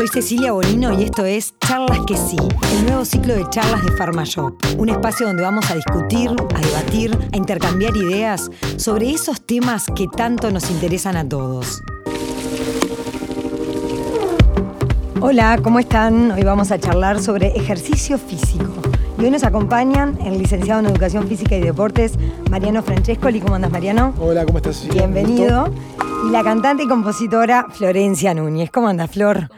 Soy Cecilia Bonino y esto es Charlas que sí, el nuevo ciclo de charlas de PharmaShop. Un espacio donde vamos a discutir, a debatir, a intercambiar ideas sobre esos temas que tanto nos interesan a todos. Hola, ¿cómo están? Hoy vamos a charlar sobre ejercicio físico. Y hoy nos acompañan el licenciado en Educación Física y Deportes, Mariano Francescoli. ¿Cómo andas, Mariano? Hola, ¿cómo estás? Cecilia? Bienvenido. Y la cantante y compositora Florencia Núñez. ¿Cómo andas, Flor?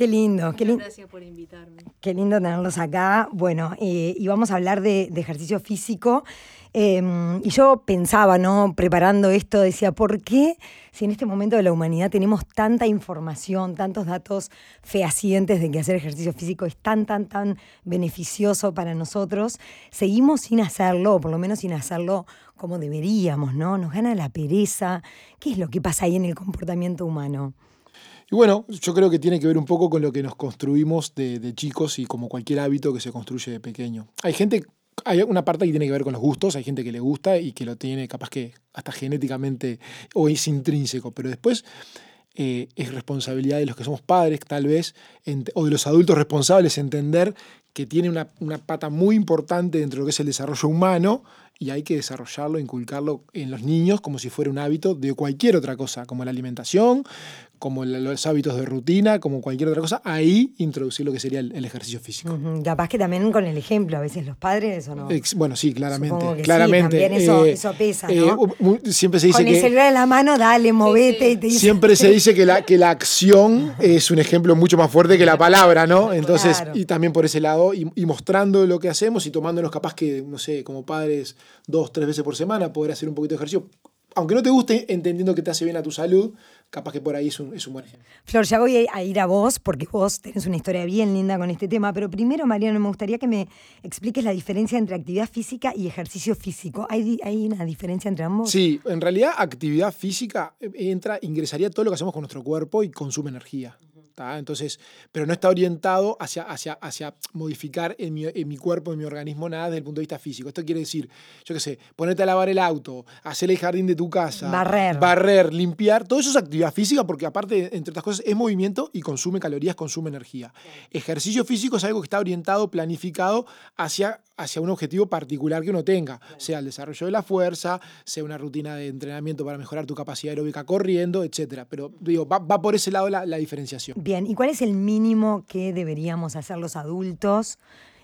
Qué lindo, qué lindo. Gracias por invitarme. Qué lindo tenerlos acá. Bueno, eh, y vamos a hablar de, de ejercicio físico. Eh, y yo pensaba, ¿no? Preparando esto, decía, ¿por qué si en este momento de la humanidad tenemos tanta información, tantos datos fehacientes de que hacer ejercicio físico es tan, tan, tan beneficioso para nosotros, seguimos sin hacerlo, o por lo menos sin hacerlo como deberíamos, ¿no? Nos gana la pereza. ¿Qué es lo que pasa ahí en el comportamiento humano? Y bueno, yo creo que tiene que ver un poco con lo que nos construimos de, chicos y como cualquier hábito que se construye de pequeño. Hay gente, hay una parte que tiene que ver con los gustos, hay gente que le gusta y que lo tiene capaz que hasta genéticamente o es intrínseco, pero después eh, es responsabilidad de los que somos padres, tal vez, o de los adultos responsables, entender que tiene una, una pata muy importante dentro de lo que es el desarrollo humano y hay que desarrollarlo, inculcarlo en los niños como si fuera un hábito de cualquier otra cosa, como la alimentación, como los hábitos de rutina, como cualquier otra cosa, ahí introducir lo que sería el, el ejercicio físico. Ujú, Capaz que también con el ejemplo, a veces los padres o no. Ex- bueno, sí, claramente. Supongo que sí, claramente. también eso- eso pesa, ¿no? u- mu- siempre se dice Con el que... celular en la mano, dale, movete. Y te dice- Siempre se dice que la, que la acción es un ejemplo mucho más fuerte que la palabra, ¿no? Entonces, Claro. y también por ese lado, y, y mostrando lo que hacemos y tomándonos capaz que, no sé, como padres, dos, tres veces por semana, poder hacer un poquito de ejercicio. Aunque no te guste, entendiendo que te hace bien a tu salud, capaz que por ahí es un, es un buen ejemplo. Flor, ya voy a ir a vos, porque vos tenés una historia bien linda con este tema, pero primero, Mariano, me gustaría que me expliques la diferencia entre actividad física y ejercicio físico. ¿Hay, hay una diferencia entre ambos? Sí, en realidad actividad física eh, entra, ingresaría todo lo que hacemos con nuestro cuerpo y consume energía. ¿Tá? Entonces, pero no está orientado hacia, hacia, hacia modificar en mi, en mi cuerpo, en mi organismo, nada desde el punto de vista físico. Esto quiere decir, yo qué sé, ponerte a lavar el auto, hacer el jardín de tu casa, Barrer. barrer, limpiar, todo eso es actividad física porque aparte, entre otras cosas, es movimiento y consume calorías, consume energía. Ejercicio físico es algo que está orientado, planificado hacia, hacia un objetivo particular que uno tenga, sea el desarrollo de la fuerza, sea una rutina de entrenamiento para mejorar tu capacidad aeróbica corriendo, etc. Pero digo, va, va por ese lado la, la diferenciación. Bien, ¿y cuál es el mínimo que deberíamos hacer los adultos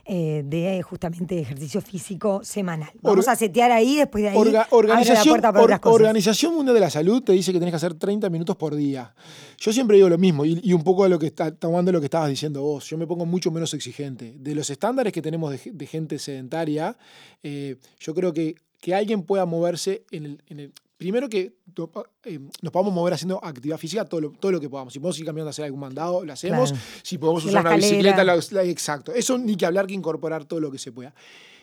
eh, de justamente ejercicio físico semanal? Vamos Orga- a setear ahí, después de ahí Orga- abre la organización, puerta para or- otras cosas. Organización Mundial de la Salud te dice que tenés que hacer 30 minutos por día. Yo siempre digo lo mismo y, y un poco de lo que está tomando lo que estabas diciendo vos. Yo me pongo mucho menos exigente. De los estándares que tenemos de, ge- de gente sedentaria, eh, yo creo que, que alguien pueda moverse en el, en el- Primero que eh, nos podamos mover haciendo actividad física todo lo, todo lo que podamos. Si podemos ir caminando a hacer algún mandado, lo hacemos. Claro. Si podemos usar la una bicicleta, la- exacto. Eso ni que hablar que incorporar todo lo que se pueda.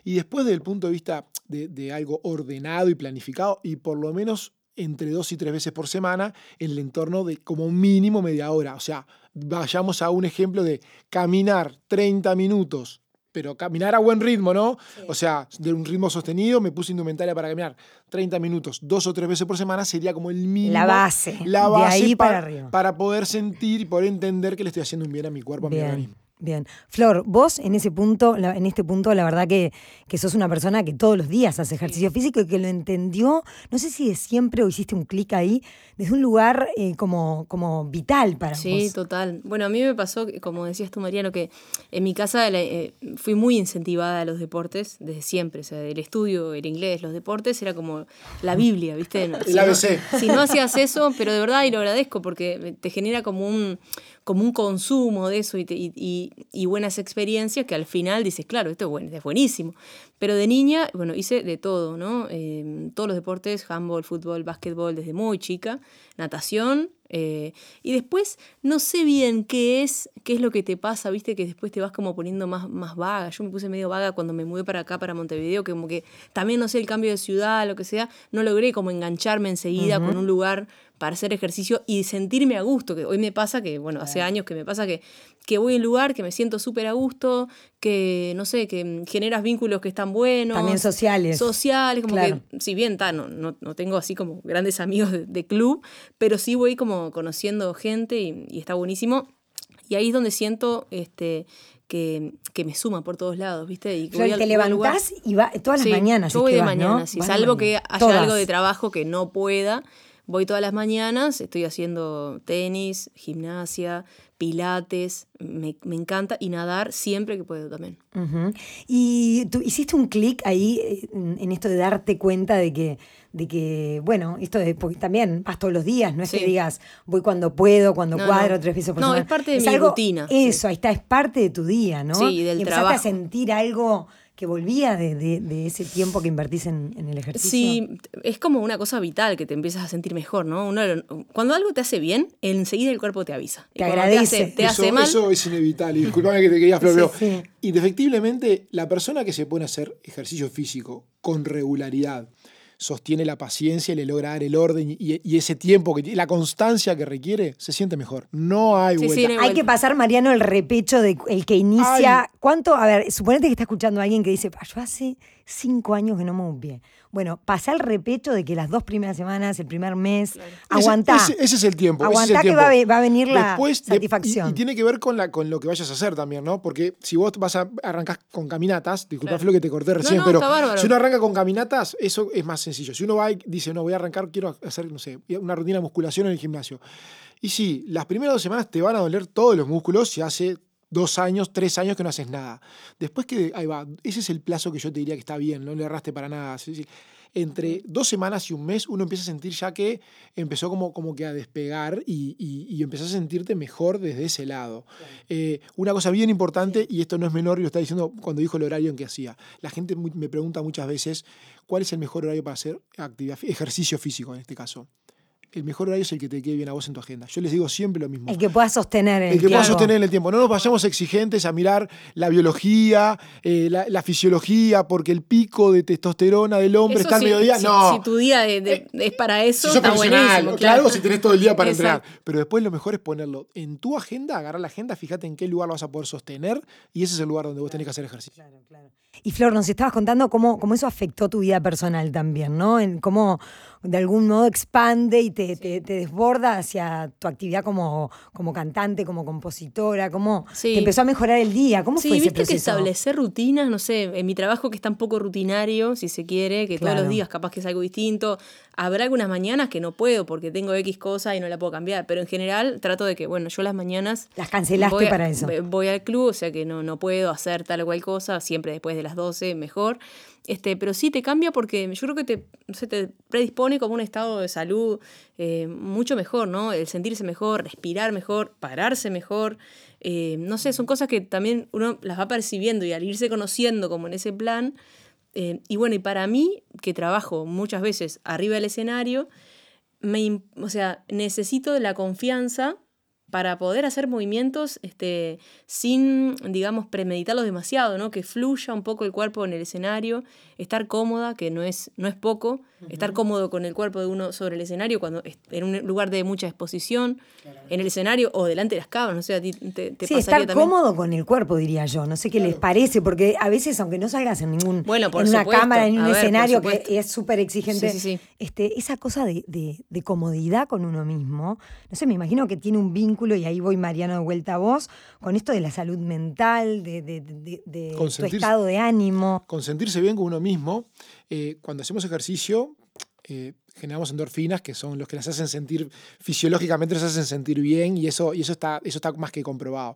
Y después, desde el punto de vista de, de algo ordenado y planificado, y por lo menos entre dos y tres veces por semana, en el entorno de como mínimo media hora. O sea, vayamos a un ejemplo de caminar 30 minutos, pero caminar a buen ritmo, ¿no? O sea, de un ritmo sostenido, me puse indumentaria para caminar 30 minutos, dos o tres veces por semana, sería como el mínimo. La base, La de base ahí pa- para arriba. Para poder sentir y poder entender que le estoy haciendo un bien a mi cuerpo, a mi organismo. Bien. Flor, vos en ese punto, la- en este punto, la verdad que, que sos una persona que todos los días hace ejercicio físico y que lo entendió, no sé si de siempre o hiciste un clic ahí, desde un lugar eh, como, como vital para Sí, vos. total. Bueno, a mí me pasó, que, como decías tú, Mariano, que en mi casa la- eh, fui muy incentivada a los deportes desde siempre. O sea, el estudio, el inglés, los deportes, era como la Biblia, ¿viste? Si no- ABC. si no hacías eso, pero de verdad, y lo agradezco, porque te genera como un, como un consumo de eso y, y- buenas experiencias que al final dices, claro, esto es, buen- es buenísimo. Pero de niña, bueno, hice de todo, ¿no? Eh, todos los deportes, handball, fútbol, básquetbol, desde muy chica, natación. Eh, y después no sé bien qué es, qué es lo que te pasa, viste, que después te vas como poniendo más, más vaga. Yo me puse medio vaga cuando me mudé para acá, para Montevideo, que como que también, no sé, el cambio de ciudad, lo que sea, no logré como engancharme enseguida con un lugar para hacer ejercicio y sentirme a gusto, que hoy me pasa que, bueno, hace años que me pasa que, que voy a un lugar que me siento súper a gusto, que, no sé, que generas vínculos que están buenos. También sociales. Sociales, como Claro. que, si bien ta, no, no, no tengo así como grandes amigos de, de club, pero sí voy como conociendo gente y, y está buenísimo. Y ahí es donde siento este, que, que me suma por todos lados, ¿viste? Y voy te al lugar- levantás y va todas las Sí, mañanas. Yo es voy que de vas, ¿no? mañana, sí, salvo que haya Todas. algo de trabajo que no pueda. Voy todas las mañanas, estoy haciendo tenis, gimnasia, pilates, me, me encanta, y nadar siempre que puedo también. Ujú. Y tú hiciste un clic ahí eh, en, esto de darte cuenta de que, de que, bueno, esto de, porque también vas todos los días, no es Sí. que digas voy cuando puedo, cuando No, cuadro, no. tres veces por No, semana. es parte de mi rutina, Eso, sí. ahí está, es parte de tu día, ¿no? Sí, del y empezaste trabajo. a sentir algo que volvía de, de- de ese tiempo que invertís en, en el ejercicio. Sí, es como una cosa vital que te empiezas a sentir mejor, ¿no? Uno lo- cuando algo te hace bien, enseguida el cuerpo te avisa. Y Te agradece. Te hace, te eso, hace mal. eso es inevitable. y Disculpame que te quería Flor, Sí, pero sí. indefectiblemente la persona que se pone a hacer ejercicio físico con regularidad sostiene la paciencia y le logra dar el orden y, y ese tiempo, que la constancia que requiere, se siente mejor. No hay Sí, sí, vuelta. no hay Hay que pasar, Mariano, el repecho de el que inicia. Ay. ¿Cuánto? A ver, suponete que está escuchando a alguien que dice, "Pa, yo hace cinco años que no un pie. Bueno, pasa el repecho de que las dos primeras semanas, el primer mes, Ese- aguantá. Ese, ese es el tiempo. ese es el Aguantá que va a ve- va a venir la Después de- satisfacción. y, y tiene que ver con, la, con lo que vayas a hacer también, ¿no? Porque si vos vas a arrancar con caminatas, disculpa Claro. Flo que te corté recién, no, pero si uno arranca con caminatas, eso es más sencillo. Si uno va y dice, no, voy a arrancar, quiero hacer, no sé, una rutina de musculación en el gimnasio. Y sí, las primeras dos semanas te van a doler todos los músculos si hace dos años, tres años que no haces nada. Después que, ahí va, ese es el plazo que yo te diría que está bien, no le erraste para nada. Sí, sí. Entre dos semanas y un mes uno empieza a sentir ya que empezó como, como que a despegar y, y, y empezás a sentirte mejor desde ese lado. Eh, una cosa bien importante, y esto no es menor, y lo está diciendo cuando dijo el horario en que hacía. La gente me pregunta muchas veces cuál es el mejor horario para hacer actividad, ejercicio físico en este caso. El mejor horario es el que te quede bien a vos en tu agenda. Yo les digo siempre lo mismo. El que puedas sostener en El el que pueda tiempo. sostener en el tiempo. No nos vayamos exigentes a mirar la biología, eh, la, la fisiología, porque el pico de testosterona del hombre Eso está al sí, mediodía. si, no. si tu día de- de- es para eso, Si está buenísimo. claro, si tenés todo el día para Exacto. entrenar. Pero después lo mejor es ponerlo en tu agenda, agarrar la agenda, fíjate en qué lugar lo vas a poder sostener y ese es el lugar donde vos tenés que hacer ejercicio. Claro, claro. Y Flor, nos estabas contando cómo, cómo eso afectó tu vida personal también, ¿no? En cómo de algún modo expande y te, te- te desborda hacia tu actividad como, como cantante, como compositora, cómo Sí. te empezó a mejorar el día. ¿Cómo Sí, fue ese viste que establecer rutinas, no sé, en mi trabajo que es tan poco rutinario, si se quiere, que todos los días capaz que es algo distinto. Habrá algunas mañanas que no puedo porque tengo X cosa y no la puedo cambiar, pero en general trato de que, bueno, yo las mañanas... Las cancelaste a- para eso. Voy al club, o sea que no, no puedo hacer tal o cual cosa, siempre después de las 12, mejor. Este, pero sí te cambia porque yo creo que te, no sé, te predispone como un estado de salud eh, mucho mejor, ¿no? El sentirse mejor, respirar mejor, pararse mejor. eh, no sé, son cosas que también uno las va percibiendo y al irse conociendo como en ese plan. eh, y bueno, y para mí, que trabajo muchas veces arriba del escenario, me, o sea, necesito la confianza para poder hacer movimientos este, sin, digamos, premeditarlos demasiado, ¿no? Que fluya un poco el cuerpo en el escenario, estar cómoda, que no es, no es poco, estar cómodo con el cuerpo de uno sobre el escenario, cuando es- en un lugar de mucha exposición, en el escenario o delante de las cámaras, no sé, a ti te, te Sí, pasaría estar también. cómodo con el cuerpo, diría yo. No sé qué les parece, porque a veces, aunque no salgas en ningún Bueno, por en una supuesto. cámara, en un ver, escenario que es súper exigente, Sí, sí, sí. Este, esa cosa de, de- de comodidad con uno mismo, no sé, me imagino que tiene un vínculo, y ahí voy Mariano de vuelta a vos, con esto de la salud mental, de, de- de- de Con tu estado de ánimo. Con sentirse bien con uno mismo, eh, cuando hacemos ejercicio, eh, generamos endorfinas que son los que las hacen sentir fisiológicamente, las hacen sentir bien y eso, y eso, está, eso está más que comprobado.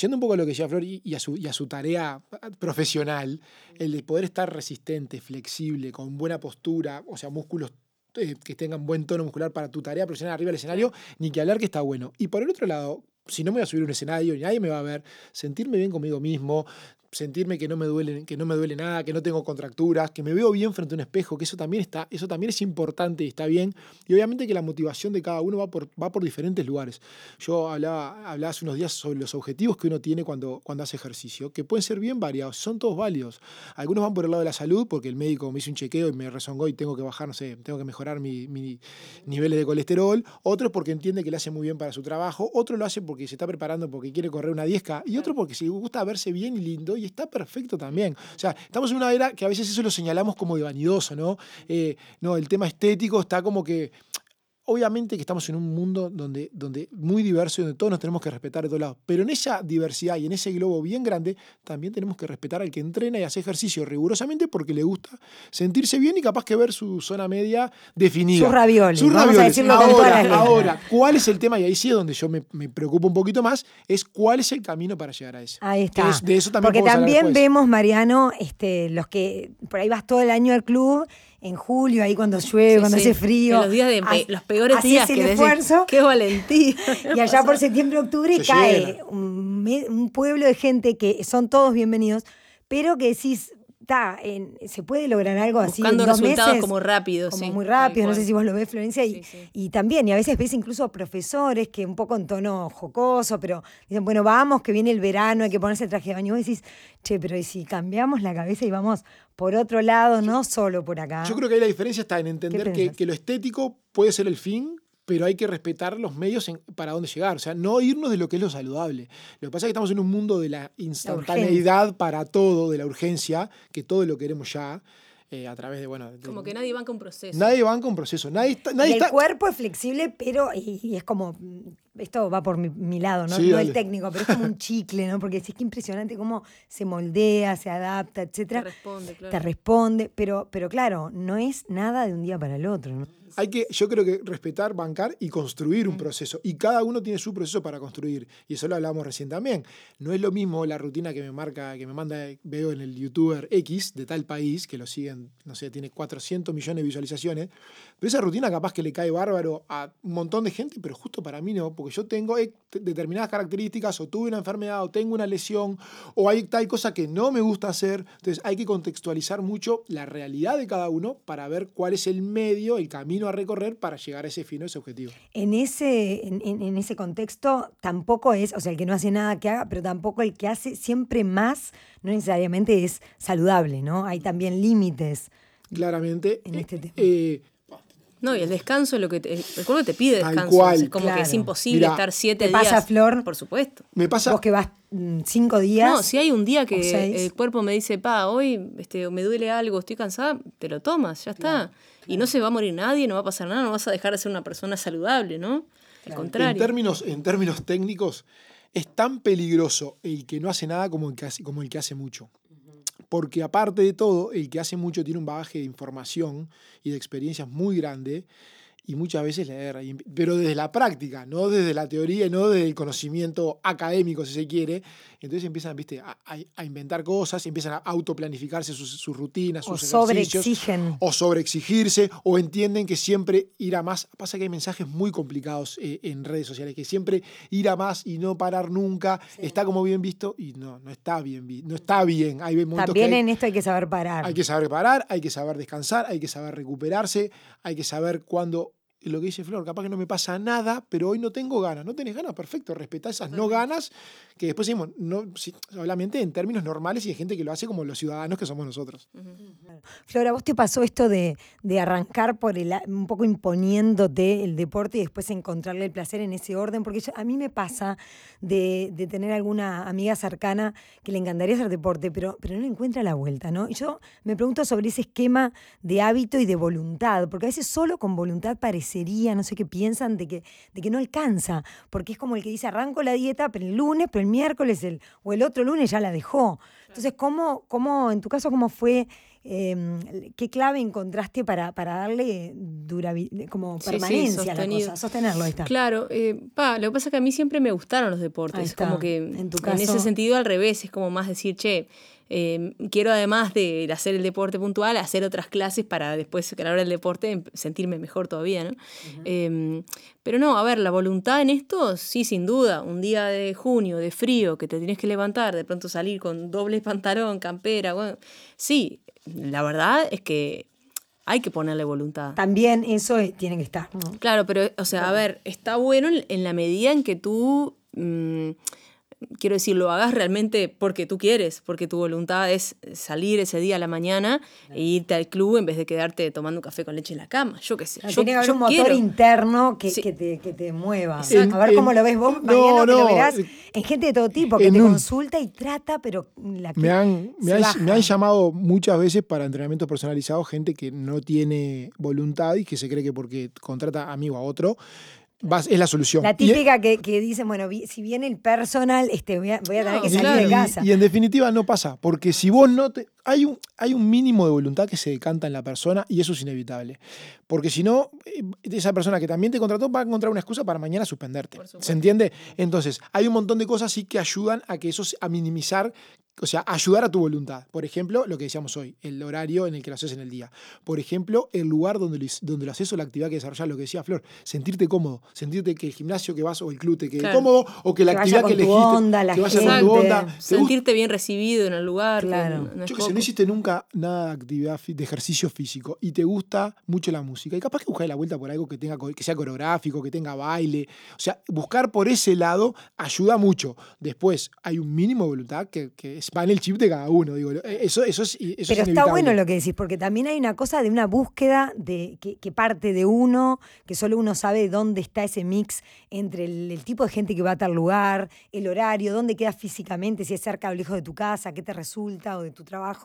Yendo un poco a lo que decía Flor y, y a su, y a su tarea profesional, el de poder estar resistente, flexible, con buena postura, o sea, músculos que tengan buen tono muscular para tu tarea profesional arriba del escenario, ni que hablar que está bueno. Y por el otro lado, si no me voy a subir a un escenario y nadie me va a ver, sentirme bien conmigo mismo, sentirme que no me duele, que no me duele nada, que no tengo contracturas, que me veo bien frente a un espejo, que eso también está, eso también es importante y está bien. Y obviamente que la motivación de cada uno va por, va por diferentes lugares. Yo hablaba, hablaba hace unos días sobre los objetivos que uno tiene cuando, cuando hace ejercicio, que pueden ser bien variados, son todos válidos. Algunos van por el lado de la salud, porque el médico me hizo un chequeo y me rezongó y tengo que bajar, no sé, tengo que mejorar mi, mi niveles de colesterol. Otros porque entiende que le hace muy bien para su trabajo. Otro lo hace porque se está preparando porque quiere correr una 10K. Y otro porque se gusta verse bien y lindo y está perfecto también. O sea, estamos en una era que a veces eso lo señalamos como de vanidoso, ¿no? Eh, no, el tema estético está como que obviamente que estamos en un mundo donde, donde muy diverso y donde todos nos tenemos que respetar de todos lados. Pero en esa diversidad y en ese globo bien grande, también tenemos que respetar al que entrena y hace ejercicio rigurosamente porque le gusta sentirse bien y capaz que ver su zona media definida. Sus ravioles. Sus vamos a ravioles. decirlo con todas las Ahora, letras. ahora, ¿cuál es el tema? Y ahí sí es donde yo me, me preocupo un poquito más, es cuál es el camino para llegar a eso. Ahí está. es- de eso también Porque también vemos, Mariano, este, los que por ahí vas todo el año al club, en julio, ahí cuando llueve, Sí, cuando sí. hace frío. En los días de ha- los peores días el que decís, esfuerzo. qué valentía. Y allá por septiembre, octubre Se cae un, un pueblo de gente que son todos bienvenidos, pero que decís, ta, en- se puede lograr algo así. Buscando en dos resultados meses, como rápidos, Como sí, muy rápido, no sé si vos lo ves, Florencia. Y, Sí, sí. y también, y a veces ves incluso profesores que un poco en tono jocoso, pero dicen, bueno, vamos, que viene el verano, hay que ponerse el traje de baño. Y vos decís, che, pero ¿y si cambiamos la cabeza y vamos por otro lado, no solo por acá? Yo creo que ahí la diferencia está en entender que lo estético puede ser el fin, pero hay que respetar los medios en- para dónde llegar. O sea, no irnos de lo que es lo saludable. Lo que pasa es que estamos en un mundo de la instantaneidad para todo, de la urgencia, que todo lo queremos ya, eh, a través de, bueno, de- Como que nadie banca un proceso. nadie banca un proceso. Nadie está... Nadie el está cuerpo es flexible, pero y, y es como, esto va por mi, mi lado, ¿no? Sí, no dale. el técnico, pero es como un chicle, ¿no? Porque es que impresionante cómo se moldea, se adapta, Te etcétera. responde, claro. Te responde, pero, pero claro, no es nada de un día para el otro, ¿no? hay que, yo creo que respetar, bancar y construir un proceso. Y cada uno tiene su proceso para construir. Y eso lo hablábamos recién también. No es lo mismo la rutina que me marca, que me manda, veo en el youtuber X de tal país, que lo siguen, no sé, tiene 400 millones de visualizaciones. Pero esa rutina capaz que le cae bárbaro a un montón de gente, pero justo para mí no, porque yo tengo eh, te- determinadas características, o tuve una enfermedad, o tengo una lesión, o hay tal cosa que no me gusta hacer. Entonces hay que contextualizar mucho la realidad de cada uno para ver cuál es el medio, el camino a recorrer para llegar a ese fin o ese objetivo. En ese, en, en- en ese contexto tampoco es, o sea, el que no hace nada que haga, pero tampoco el que hace siempre más, no necesariamente es saludable, ¿no? Hay también límites. Claramente. En este tema. eh, No, y el descanso es lo que te, el cuerpo te pide Tal descanso. cual. es como que es imposible Mirá, estar siete ¿te días. pasa, Flor? Por supuesto. me pasa. Vos que vas mm, cinco días. No, si hay un día o que el cuerpo me dice, pa, hoy este, me duele algo, estoy cansada, te lo tomas, ya está. Y no se va a morir nadie, no va a pasar nada, no vas a dejar de ser una persona saludable, ¿no? Al En contrario. términos, en términos técnicos, es tan peligroso el que no hace nada como el que hace, como el que hace mucho. Porque aparte de todo, el que hace mucho tiene un bagaje de información y de experiencias muy grande y muchas veces. Y- Pero desde la práctica, no desde la teoría no desde el conocimiento académico, si se quiere. Entonces empiezan ¿viste? A, inventar cosas, empiezan a autoplanificarse sus, sus rutinas, o sus ejercicios sobreexigen. o sobreexigirse o entienden que siempre ir a más. Pasa que hay mensajes muy complicados eh, en redes sociales, que siempre ir a más y no parar nunca está como bien visto y no, no está bien visto. No está bien. Hay momentos También que hay, en esto hay que saber parar. hay que saber parar, hay que saber descansar, hay que saber recuperarse, hay que saber cuándo. Lo que dice Flor, capaz que no me pasa nada, pero hoy no tengo ganas. No tenés ganas, perfecto. Respetá esas no ganas, que después decimos, no, sí, obviamente en términos normales y hay gente que lo hace como los ciudadanos que somos nosotros. Flora, ¿vos te pasó esto de, de arrancar por el, un poco imponiéndote el deporte y después encontrarle el placer en ese orden? Porque yo- a mí me pasa de, de tener alguna amiga cercana que le encantaría hacer deporte, pero, pero no le encuentra la vuelta, ¿no? Y yo me pregunto sobre ese esquema de hábito y de voluntad, porque a veces solo con voluntad parecería, no sé qué piensan, de que, de que no alcanza, porque es como el que dice, arranco la dieta, pero el lunes, pero el miércoles el, o el otro lunes ya la dejó. Entonces, ¿cómo, cómo en tu caso, cómo fue, eh, qué clave encontraste para, para darle como Sí, sí, permanencia a la cosa? Sostenerlo, ahí está. Claro, eh, pa, lo que pasa es que a mí siempre me gustaron los deportes. Como que En tu en caso- ese sentido al revés, es como más decir, che, eh, quiero además de hacer el deporte puntual, hacer otras clases para después, que a la hora del deporte, em- sentirme mejor todavía, ¿no? Eh, pero no, a ver, la voluntad en esto, sí, sin duda. Un día de junio, de frío, que te tienes que levantar, de pronto salir con doble pantalón, campera, bueno, sí, la verdad es que hay que ponerle voluntad. También eso eh, tiene que estar, ¿no? Claro, pero, o sea, a ver, está bueno en, en la medida en que tú mm, quiero decir, lo hagas realmente porque tú quieres, porque tu voluntad es salir ese día a la mañana e irte al club en vez de quedarte tomando un café con leche en la cama. Yo qué sé. Tiene que haber un motor interno que, que, te, que, te, mueva. a ver cómo lo ves vos, no, no, lo verás en gente de todo tipo, que te consulta y trata, pero la me han, me, me han llamado muchas veces para entrenamientos personalizados gente que no tiene voluntad y que se cree que porque contrata a mí o a otro es la solución. La típica que, que dicen, bueno, si viene el personal, este, voy a, tener que salir de casa. Y, en definitiva no pasa, porque si vos no te... Hay un, hay un mínimo de voluntad que se decanta en la persona y eso es inevitable. Porque si no, eh, esa persona que también te contrató va a encontrar una excusa para mañana suspenderte. ¿Se entiende? Entonces, hay un montón de cosas sí que ayudan a que eso, a minimizar o sea, ayudar a tu voluntad. Por ejemplo, lo que decíamos hoy, el horario en el que lo haces en el día. Por ejemplo, el lugar donde lo, donde lo haces o la actividad que desarrollas, lo que decía Flor, sentirte cómodo, sentirte que el gimnasio que vas o el club te quede cómodo o que la actividad que elegiste onda, la que vaya con tu onda. Sentirte bien recibido en el lugar. Claro. Yo que sé, no hiciste nunca nada de actividad de ejercicio físico y te gusta mucho la música y capaz que buscar la vuelta por algo que tenga que sea coreográfico, que tenga baile, o sea, buscar por ese lado ayuda mucho. Después hay un mínimo de voluntad que, que va en el chip de cada uno. Digo, eh, eso, eso es, eso Pero está bueno lo que decís, porque también hay una cosa de una búsqueda de, que, parte de uno, que solo uno sabe dónde está ese mix entre el, tipo de gente que va a tal lugar, el horario, dónde quedas físicamente, si es cerca o lejos de tu casa, qué te resulta o de tu trabajo.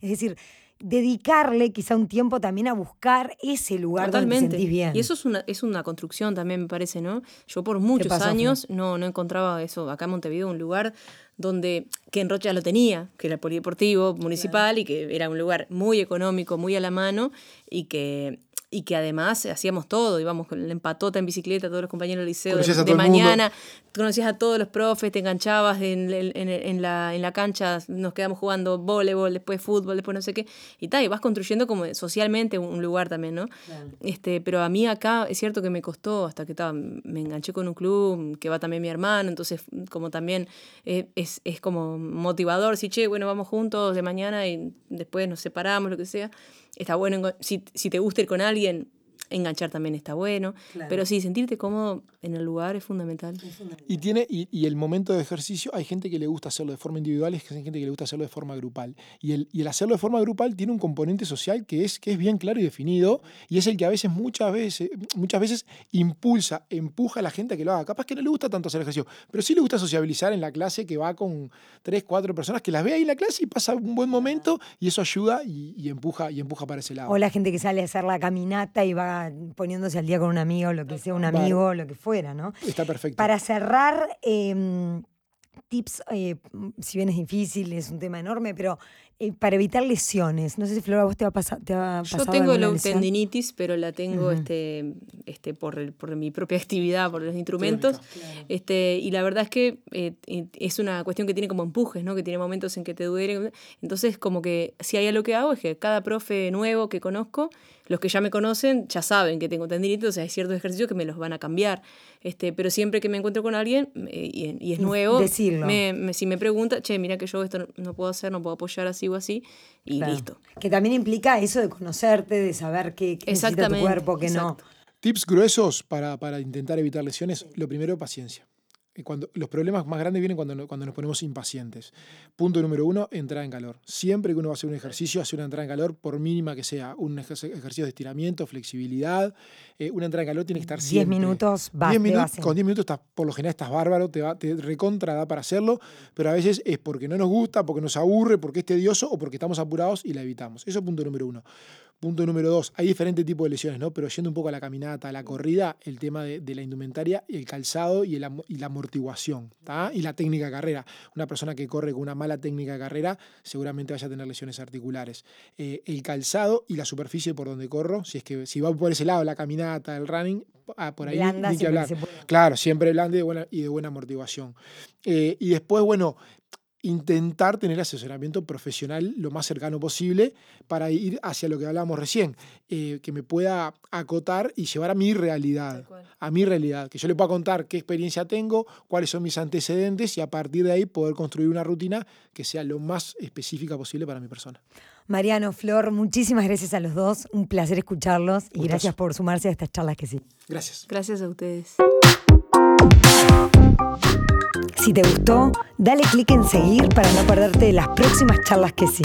Es decir, dedicarle quizá un tiempo también a buscar ese lugar donde te sentís bien. Y eso es una, es una construcción también, me parece, ¿no? Yo por muchos años no, no encontraba eso, acá en Montevideo, un lugar donde, que en Rocha lo tenía, que era el polideportivo municipal y que era un lugar muy económico, muy a la mano y que y que además hacíamos todo, íbamos con la empatota en bicicleta, todos los compañeros del liceo de, mañana, conocías a todos los profes, te enganchabas en, en, la, en la cancha, nos quedamos jugando voleibol, después fútbol, después no sé qué, y tal, y vas construyendo como socialmente un lugar también, ¿no? Este, pero a mí acá es cierto que me costó, hasta que estaba, me enganché con un club, que va también mi hermano, entonces como también eh, es, es como motivador, si, che, bueno, vamos juntos de mañana y después nos separamos, lo que sea está bueno, si, si te gusta ir con alguien, million enganchar también está bueno. Pero sí, sentirte cómodo en el lugar es fundamental. Y, tiene, y, el momento de ejercicio, hay gente que le gusta hacerlo de forma individual y hay gente que le gusta hacerlo de forma grupal. Y el, y el hacerlo de forma grupal tiene un componente social que es, que es bien claro y definido y es el que a veces, muchas veces, muchas veces impulsa, empuja a la gente a que lo haga. Capaz que no le gusta tanto hacer ejercicio, pero sí le gusta sociabilizar en la clase que va con tres, cuatro personas que las ve ahí en la clase y pasa un buen momento y eso ayuda y, y empuja, y empuja para ese lado. O la gente que sale a hacer la caminata y va poniéndose al día con un amigo, lo que sea un amigo, lo que fuera, ¿no? Está perfecto. Para cerrar, em, tips, eh, si bien es difícil, es un tema enorme, pero para evitar lesiones. No sé si Flora, vos te va a pasar. Te ha Yo tengo la tendinitis, pero la tengo este, este, por, por, mi propia actividad, por los instrumentos. Este, y la verdad es que eh, es una cuestión que tiene como empujes, ¿no? que tiene momentos en que te duele. Entonces, como que si hay algo que hago es que cada profe nuevo que conozco los que ya me conocen ya saben que tengo tendinitis, o sea, hay ciertos ejercicios que me los van a cambiar. Este, pero siempre que me encuentro con alguien y, es nuevo, Decirlo. si me pregunta, che, mira que yo esto no, puedo hacer, no puedo apoyar así así, y listo. Que también implica eso de conocerte, de saber qué, necesita tu cuerpo, qué no. Tips gruesos para, para intentar evitar lesiones. Lo primero, paciencia. Cuando, los problemas más grandes vienen cuando, cuando nos ponemos impacientes. Punto número uno, entrada en calor. Siempre que uno va a hacer un ejercicio, hace una entrada en calor, por mínima que sea, un ejercicio de estiramiento, flexibilidad. Eh, una entrada en calor tiene que estar siempre. 10 minutos, va, minutos Con 10 minutos, estás, por lo general estás bárbaro, te, va, te recontra da para hacerlo, pero a veces es porque no nos gusta, porque nos aburre, porque es tedioso o porque estamos apurados y la evitamos. Eso es punto número uno. Punto número dos, hay diferentes tipos de lesiones, ¿no? Pero yendo un poco a la caminata, a la corrida, el tema de, la indumentaria, el calzado y, el, y la amortiguación, Y la técnica de carrera. Una persona que corre con una mala técnica de carrera seguramente vaya a tener lesiones articulares. Eh, el calzado y la superficie por donde corro, si es que si va por ese lado, la caminata, el running, ah, por ahí ni que hablar. Claro, siempre blanda y de buena, y de buena amortiguación. Eh, y después, bueno, intentar tener asesoramiento profesional lo más cercano posible para ir hacia lo que hablábamos recién, eh, que me pueda acotar y llevar a mi realidad, a mi realidad, que yo le pueda contar qué experiencia tengo, cuáles son mis antecedentes y a partir de ahí poder construir una rutina que sea lo más específica posible para mi persona. Mariano, Flor, muchísimas gracias a los dos, un placer escucharlos y gracias por sumarse a estas charlas que sí. Gracias. Gracias a ustedes. Si te gustó, dale clic en seguir para no perderte las próximas charlas que sí.